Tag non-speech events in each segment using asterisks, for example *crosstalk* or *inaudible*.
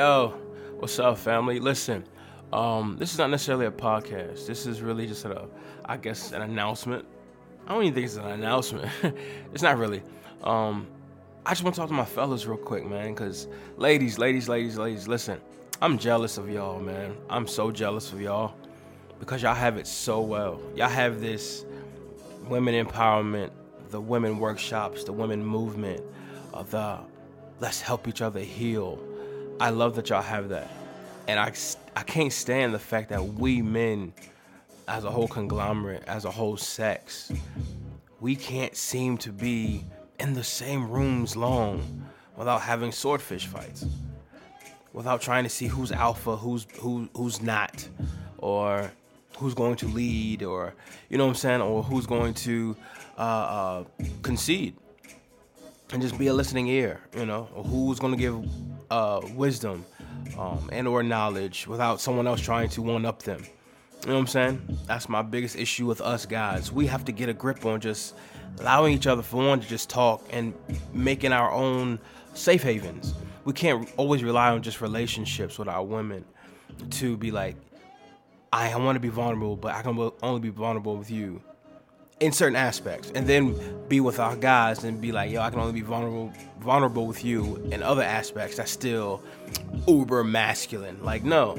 Yo, what's up, family? Listen, um, this is not necessarily a podcast. This is really just a, I guess, an announcement. I don't even think it's an announcement. *laughs* it's not really. Um, I just want to talk to my fellas real quick, man. Cause ladies, ladies, ladies, ladies, listen. I'm jealous of y'all, man. I'm so jealous of y'all because y'all have it so well. Y'all have this women empowerment, the women workshops, the women movement, uh, the let's help each other heal I love that y'all have that. And I, I can't stand the fact that we men, as a whole conglomerate, as a whole sex, we can't seem to be in the same rooms long without having swordfish fights, without trying to see who's alpha, who's who who's not, or who's going to lead, or you know what I'm saying, or who's going to uh, uh, concede and just be a listening ear, you know, who's going to give uh, wisdom um, and or knowledge without someone else trying to one up them. You know what I'm saying? That's my biggest issue with us guys. We have to get a grip on just allowing each other, for one, to just talk and making our own safe havens. We can't always rely on just relationships with our women to be like, I want to be vulnerable, but I can only be vulnerable with you in certain aspects, and then be with our guys and be like, yo, I can only be vulnerable vulnerable with you in other aspects. That's still uber masculine. Like, no,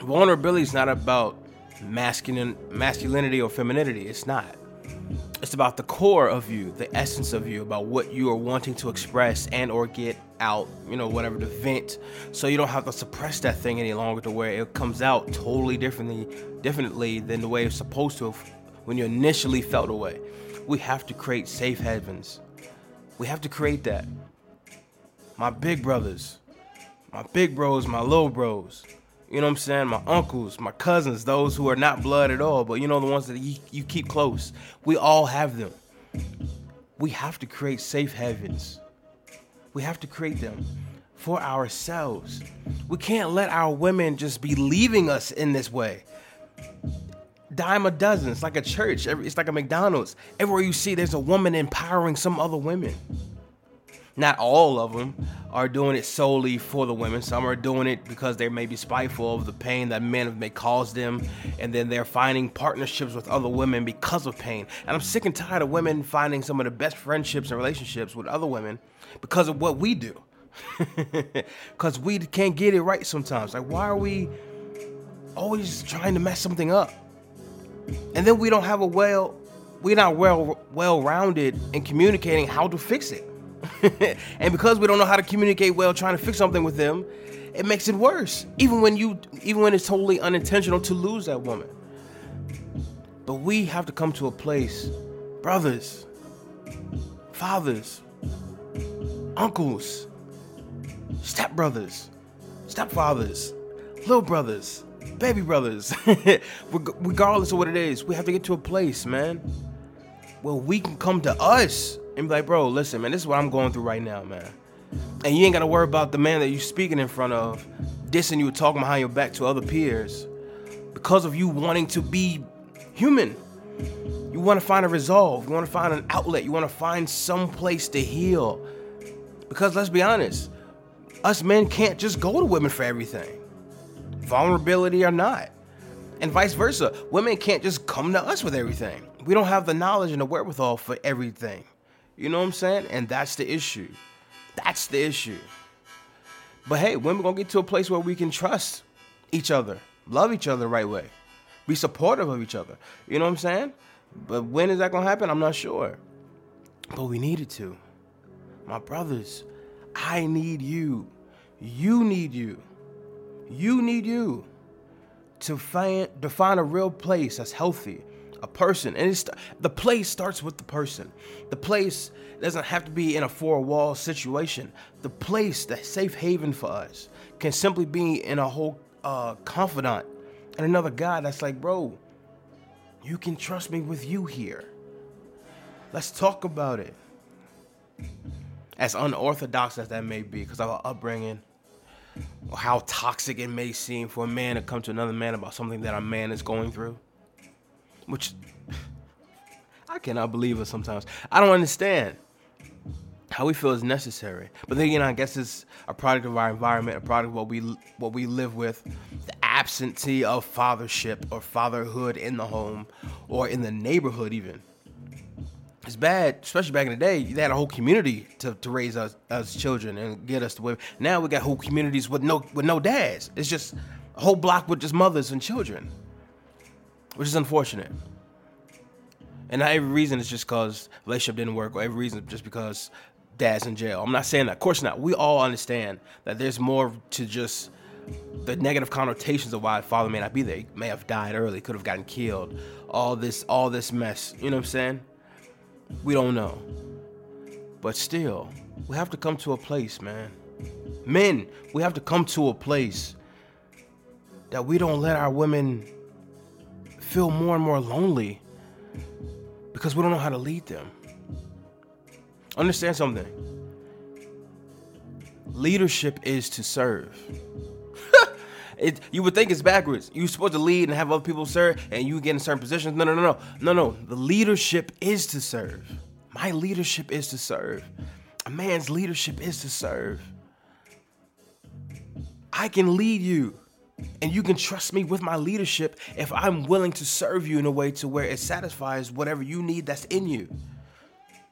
vulnerability is not about masculine masculinity or femininity. It's not. It's about the core of you, the essence of you, about what you are wanting to express and or get out, you know, whatever to vent, so you don't have to suppress that thing any longer to where it comes out totally differently, differently than the way it's supposed to when you initially felt away. We have to create safe havens. We have to create that. My big brothers, my big bros, my little bros, you know what I'm saying? My uncles, my cousins, those who are not blood at all, but you know the ones that you, you keep close. We all have them. We have to create safe havens. We have to create them for ourselves. We can't let our women just be leaving us in this way dime a dozen. It's like a church. It's like a McDonald's. Everywhere you see, there's a woman empowering some other women. Not all of them are doing it solely for the women. Some are doing it because they may be spiteful of the pain that men may cause them, and then they're finding partnerships with other women because of pain. And I'm sick and tired of women finding some of the best friendships and relationships with other women because of what we do. *laughs* Because we can't get it right sometimes. Like, why are we always trying to mess something up? And then we don't have a well we're not well well rounded in communicating how to fix it. *laughs* And because we don't know how to communicate well trying to fix something with them it makes it worse even when you even when it's totally unintentional to lose that woman. But we have to come to a place brothers fathers uncles stepbrothers stepfathers little brothers baby brothers, *laughs* regardless of what it is, we have to get to a place, man, where we can come to us and be like, bro, listen, man, this is what I'm going through right now, man. And you ain't gotta worry about the man that you're speaking in front of dissing you, talking behind your back to other peers because of you wanting to be human. You want to find a resolve. You want to find an outlet. You want to find some place to heal. Because let's be honest, us men can't just go to women for everything vulnerability or not. And vice versa. Women can't just come to us with everything. We don't have the knowledge and the wherewithal for everything. You know what I'm saying? And that's the issue. That's the issue. But hey, women gonna get to a place where we can trust each other, love each other the right way, be supportive of each other. You know what I'm saying? But when is that gonna happen? I'm not sure. But we need it to. My brothers, I need you. You need you. You need you to find to find a real place that's healthy, a person, and it's the place starts with the person. The place doesn't have to be in a four wall situation. The place, the safe haven for us, can simply be in a whole uh, confidant and another guy that's like, bro, you can trust me with you here. Let's talk about it. As unorthodox as that may be, because of our upbringing how toxic it may seem for a man to come to another man about something that a man is going through. Which I cannot believe it sometimes. I don't understand. how we feel is necessary. But then again, I guess it's a product of our environment, a product of what we what we live with, the absentee of fathership or fatherhood in the home or in the neighborhood even. It's bad, especially back in the day. They had a whole community to, to raise us as children and get us to where now we got whole communities with no with no dads. It's just a whole block with just mothers and children, which is unfortunate. And not every reason is just because relationship didn't work, or every reason just because dad's in jail. I'm not saying that. Of course not. We all understand that there's more to just the negative connotations of why a father may not be there. He may have died early, could have gotten killed. All this, all this mess. You know what I'm saying? We don't know. But still, we have to come to a place, man. Men, we have to come to a place that we don't let our women feel more and more lonely because we don't know how to lead them. Understand something. Leadership is to serve. It, you would think it's backwards. You're supposed to lead and have other people serve, and you get in certain positions. No, no, no, no, no, no. The leadership is to serve. My leadership is to serve. A man's leadership is to serve. I can lead you, and you can trust me with my leadership if I'm willing to serve you in a way to where it satisfies whatever you need that's in you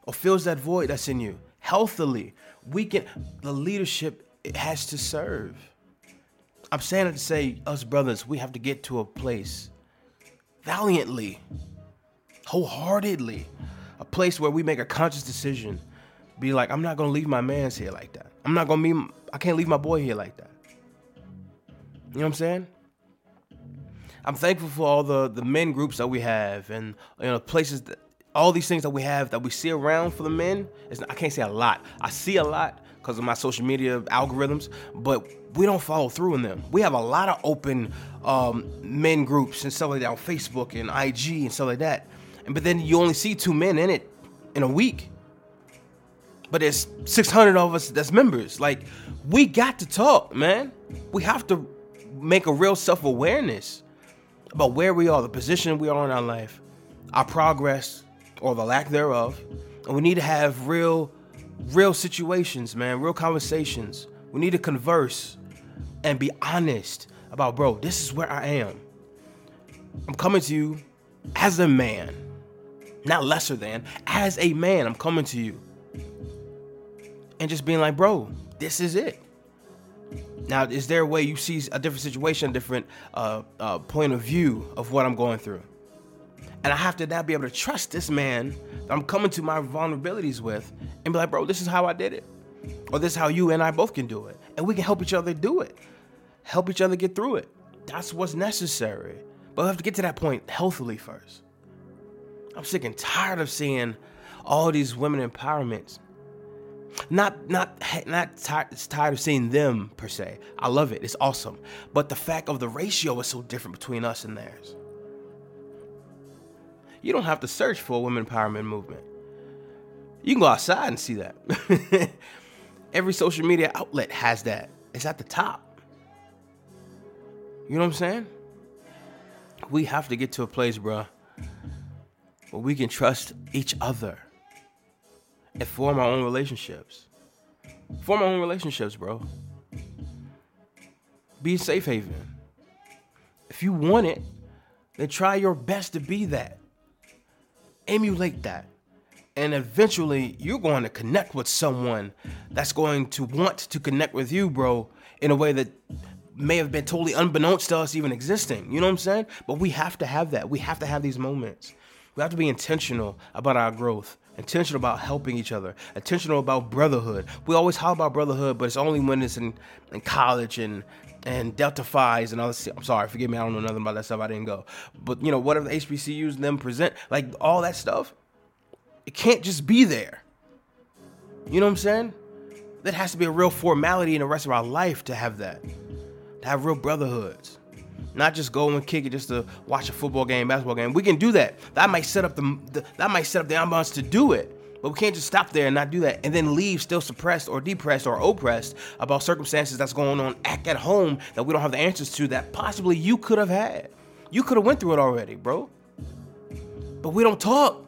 or fills that void that's in you healthily. We can the leadership has to serve. I'm saying it to say us brothers, we have to get to a place valiantly, wholeheartedly, a place where we make a conscious decision. Be like, I'm not gonna leave my man's here like that. I'm not gonna be I can't leave my boy here like that. You know what I'm saying? I'm thankful for all the the men groups that we have and you know places that all these things that we have that we see around for the men is I can't say a lot. I see a lot because of my social media algorithms, but we don't follow through in them. We have a lot of open um, men groups and stuff like that on Facebook and IG and stuff like that. And but then you only see two men in it in a week. But there's 600 of us that's members. Like we got to talk, man. We have to make a real self-awareness about where we are, the position we are in our life, our progress, or the lack thereof. And we need to have real, real situations, man, real conversations. We need to converse and be honest about, bro, this is where I am. I'm coming to you as a man, not lesser than, as a man. I'm coming to you. And just being like, bro, this is it. Now, is there a way you see a different situation, a different uh, uh, point of view of what I'm going through? And I have to now be able to trust this man that I'm coming to my vulnerabilities with and be like, bro, this is how I did it. Or this is how you and I both can do it. And we can help each other do it. Help each other get through it. That's what's necessary. But we have to get to that point healthily first. I'm sick and tired of seeing all these women empowerments. Not not not tired, tired of seeing them per se. I love it. It's awesome. But the fact of the ratio is so different between us and theirs. You don't have to search for a women empowerment movement. You can go outside and see that. *laughs* Every social media outlet has that. It's at the top. You know what I'm saying? We have to get to a place, bro, where we can trust each other and form our own relationships. Form our own relationships, bro. Be a safe haven. If you want it, then try your best to be that emulate that. And eventually, you're going to connect with someone that's going to want to connect with you, bro, in a way that may have been totally unbeknownst to us even existing. You know what I'm saying? But we have to have that. We have to have these moments. We have to be intentional about our growth, intentional about helping each other, intentional about brotherhood. We always talk about brotherhood, but it's only when it's in, in college and and Delta Phi's and all this. I'm sorry, forgive me, I don't know nothing about that stuff. I didn't go. But you know, whatever the HBCUs them present, like all that stuff, it can't just be there. You know what I'm saying? That has to be a real formality in the rest of our life to have that. To have real brotherhoods. Not just go and kick it just to watch a football game, basketball game. We can do that. That might set up the, the that might set up the ambiance to do it. But we can't just stop there and not do that and then leave still suppressed or depressed or oppressed about circumstances that's going on act at home that we don't have the answers to that possibly you could have had. You could have went through it already, bro. But we don't talk.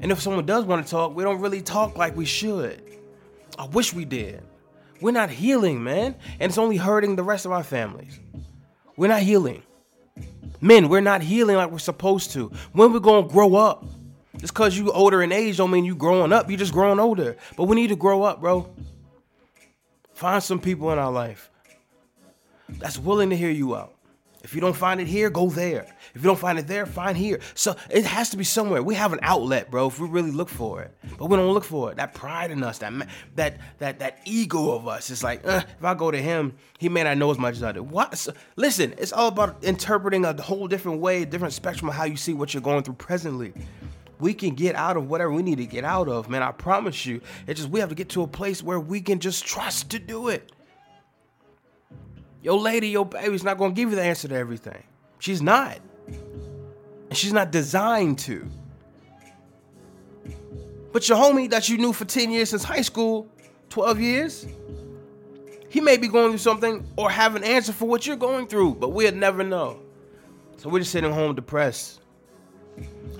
And if someone does want to talk, we don't really talk like we should. I wish we did. We're not healing, man. And it's only hurting the rest of our families. We're not healing. Men, we're not healing like we're supposed to. When we're gonna grow up? Just cause you older in age don't mean you growing up. You're just growing older. But we need to grow up, bro. Find some people in our life that's willing to hear you out. If you don't find it here, go there. If you don't find it there, find here. So it has to be somewhere. We have an outlet, bro. If we really look for it, but we don't look for it. That pride in us, that that that that ego of us, is like, if I go to him, he may not know as much as I do. What? So, listen, it's all about interpreting a whole different way, different spectrum of how you see what you're going through presently. We can get out of whatever we need to get out of, man. I promise you. It's just we have to get to a place where we can just trust to do it. Your lady, your baby's not gonna give you the answer to everything. She's not. And she's not designed to. But your homie that you knew for 10 years since high school, 12 years, he may be going through something or have an answer for what you're going through, but we'll never know. So we're just sitting home depressed,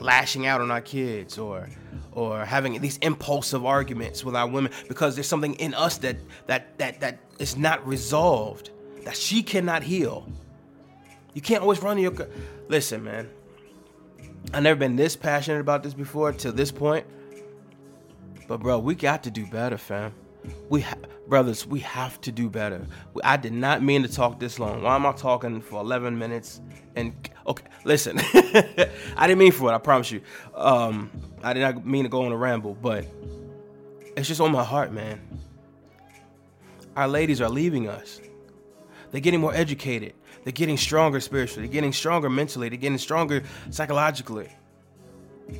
lashing out on our kids or or having these impulsive arguments with our women because there's something in us that that that that is not resolved that she cannot heal. You can't always run your. Listen, man. I've never been this passionate about this before till this point. But bro, we got to do better, fam. We ha- brothers, we have to do better. I did not mean to talk this long. Why am I talking for 11 minutes? And okay, listen, *laughs* I didn't mean for it. I promise you. Um, I did not mean to go on a ramble, but it's just on my heart, man. Our ladies are leaving us. They're getting more educated. They're getting stronger spiritually. They're getting stronger mentally. They're getting stronger psychologically. You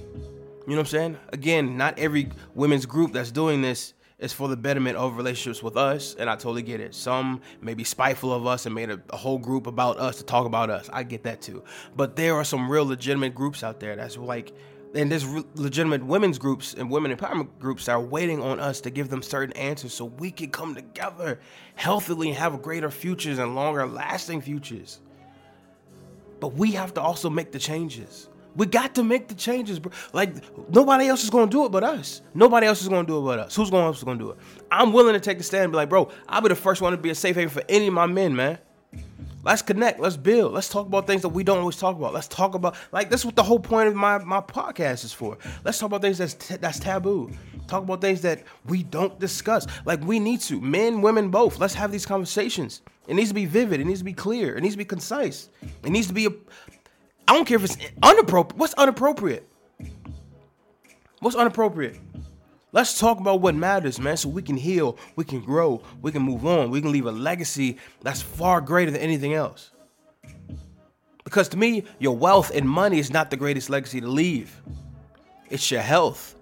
know what I'm saying? Again, not every women's group that's doing this is for the betterment of relationships with us, and I totally get it. Some may be spiteful of us and made a, a, whole group about us to talk about us. I get that too. But there are some real legitimate groups out there that's like and there's re- legitimate women's groups and women empowerment groups that are waiting on us to give them certain answers so we can come together healthily and have greater futures and longer lasting futures. But we have to also make the changes. We got to make the changes, bro. Like nobody else is gonna do it but us. Nobody else is gonna do it but us. Who's going else is gonna do it? I'm willing to take the stand and be like, bro, I'll be the first one to be a safe haven for any of my men, man. Let's connect. Let's build. Let's talk about things that we don't always talk about. Let's talk about like this is what the whole point of my my podcast is for. Let's talk about things that's t- that's taboo. Talk about things that we don't discuss. Like we need to, men, women, both. Let's have these conversations. It needs to be vivid. It needs to be clear. It needs to be concise. It needs to be a. I don't care if it's unappropriate. What's unappropriate? What's unappropriate? Let's talk about what matters, man, so we can heal, we can grow, we can move on, we can leave a legacy that's far greater than anything else. Because to me, your wealth and money is not the greatest legacy to leave. It's your health.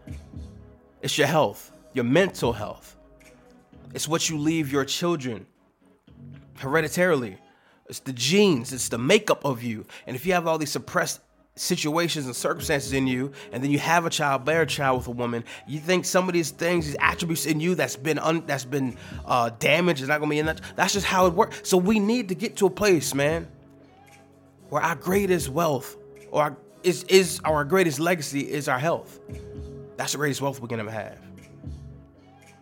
It's your health, your mental health. It's what you leave your children hereditarily. It's the genes, it's the makeup of you. And if you have all these suppressed situations and circumstances in you, and then you have a child, bear a child with a woman, you think some of these things, these attributes in you that's been un, that's been uh, damaged is not gonna be in that. That's just how it works. So we need to get to a place, man, where our greatest wealth or our, is is our greatest legacy is our health. That's the greatest wealth we can ever have.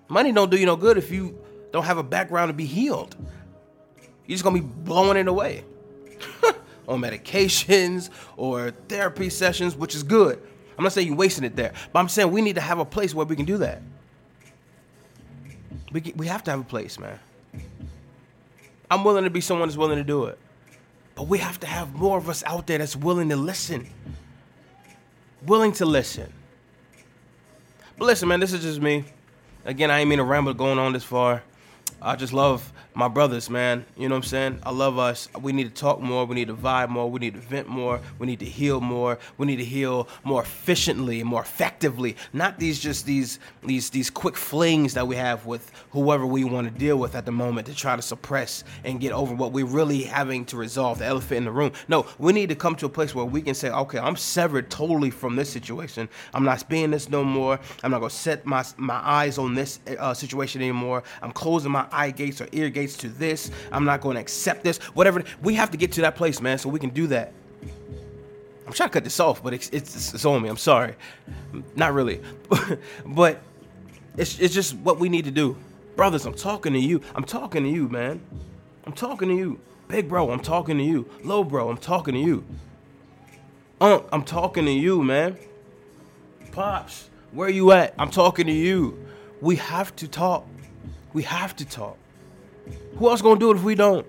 Money don't do you no good if you don't have a background to be healed. You're just gonna be blowing it away. *laughs* on medications or therapy sessions, which is good. I'm not saying you're wasting it there, but I'm saying we need to have a place where we can do that. We, we have to have a place, man. I'm willing to be someone that's willing to do it. But we have to have more of us out there that's willing to listen. Willing to listen. But listen, man, this is just me. Again, I ain't mean to ramble going on this far. I just love my brothers, man. You know what I'm saying? I love us. We need to talk more. We need to vibe more. We need to vent more. We need to heal more. We need to heal more efficiently, more effectively. Not these just these these these quick flings that we have with whoever we want to deal with at the moment to try to suppress and get over what we're really having to resolve, the elephant in the room. No, we need to come to a place where we can say, okay, I'm severed totally from this situation. I'm not being this no more. I'm not gonna set my my eyes on this uh, situation anymore. I'm closing my eye gates or ear gates to this. I'm not going to accept this. Whatever. We have to get to that place, man, so we can do that. I'm trying to cut this off, but it's, it's, it's on me. I'm sorry. Not really. *laughs* but It's it's just what we need to do. Brothers, I'm talking to you. I'm talking to you, man. I'm talking to you. Big bro, I'm talking to you. Low bro, I'm talking to you. Unc, I'm talking to you, man. Pops, where you at? I'm talking to you. We have to talk. We have to talk. Who else gonna do it if we don't?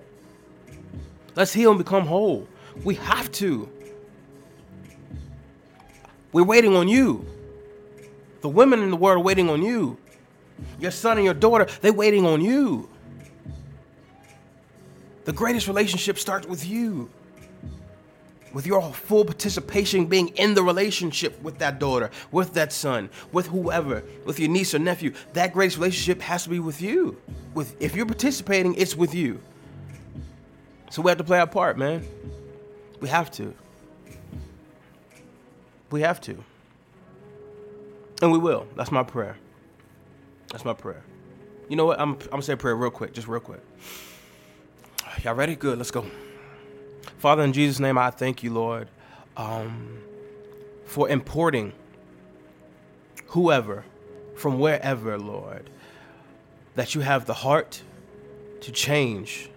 Let's heal and become whole. We have to. We're waiting on you. The women in the world are waiting on you. Your son and your daughter, they're waiting on you. The greatest relationship starts with you. With your full participation being in the relationship with that daughter, with that son, with whoever, with your niece or nephew, that greatest relationship has to be with you. With if you're participating, it's with you. So we have to play our part, man. We have to. We have to. And we will. That's my prayer. That's my prayer. You know what? I'm, I'm gonna say a prayer real quick, just real quick. Y'all ready? Good. Let's go. Father, in Jesus' name, I thank you, Lord, um, for importing whoever from wherever, Lord, that you have the heart to change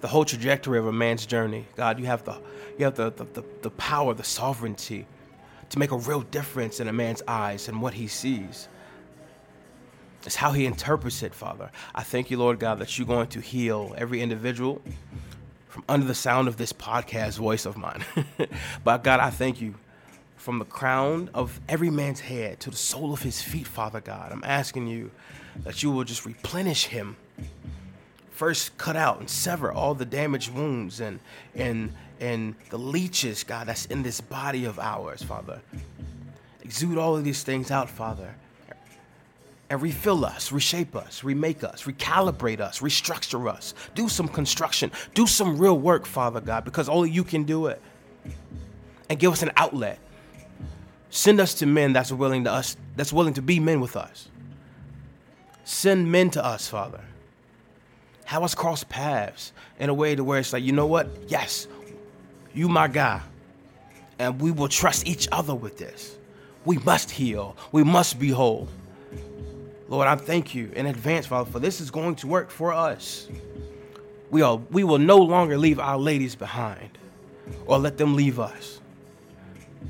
the whole trajectory of a man's journey. God, you have the you have the, the, the, the power, the sovereignty to make a real difference in a man's eyes and what he sees. It's how he interprets it, Father. I thank you, Lord God, that you're going to heal every individual from under the sound of this podcast voice of mine. *laughs* but God, I thank you from the crown of every man's head to the sole of his feet, Father God. I'm asking you that you will just replenish him first cut out and sever all the damaged wounds and and and the leeches, God, that's in this body of ours, Father. Exude all of these things out, Father. And refill us, reshape us, remake us, recalibrate us, restructure us. Do some construction. Do some real work, Father God, because only you can do it. And give us an outlet. Send us to men that's willing to us, that's willing to be men with us. Send men to us, Father have us cross paths in a way to where it's like, you know what? Yes, you my guy. And we will trust each other with this. We must heal. We must be whole. Lord, I thank you in advance, Father, for this is going to work for us. We are we will no longer leave our ladies behind or let them leave us.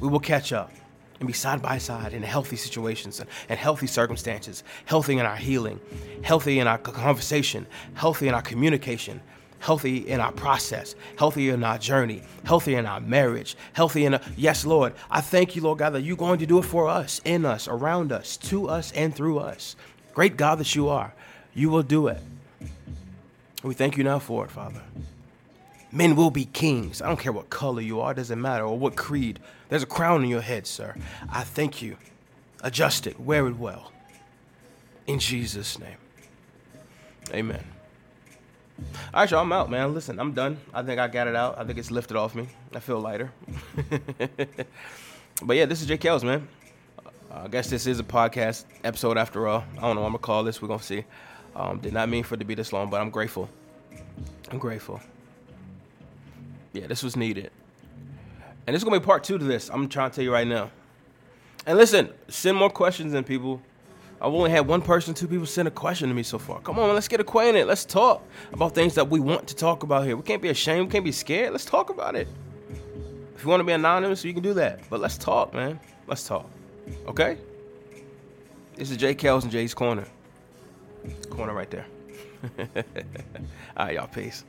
We will catch up and be side by side in healthy situations and, and healthy circumstances, healthy in our healing, healthy in our conversation, healthy in our communication, healthy in our process, healthy in our journey, healthy in our marriage, healthy in a, yes, Lord. I thank you, Lord God, that you're going to do it for us, in us, around us, to us, and through us. Great God that you are, you will do it. We thank you now for it, Father. Men will be kings. I don't care what color you are, doesn't matter, or what creed. There's a crown on your head, sir. I thank you. Adjust it, wear it well. In Jesus' name. Amen. All right, y'all, I'm out, man. Listen, I'm done. I think I got it out. I think it's lifted off me. I feel lighter. *laughs* but yeah, this is Jay Kells, man. Uh, I guess this is a podcast episode after all. I don't know I'm to call this. We're to see. Um, did not mean for it to be this long, but I'm grateful. I'm grateful yeah, this was needed. And this is gonna be part two to this. I'm trying to tell you right now. And listen, send more questions in, people. I've only had one person, two people send a question to me so far. Come on, let's get acquainted. Let's talk about things that we want to talk about here. We can't be ashamed. We can't be scared. Let's talk about it. If you want to be anonymous, you can do that. But let's talk, man. Let's talk. Okay? This is Jay Kells and Jay's Corner. Corner right there. *laughs* All right, y'all. Peace.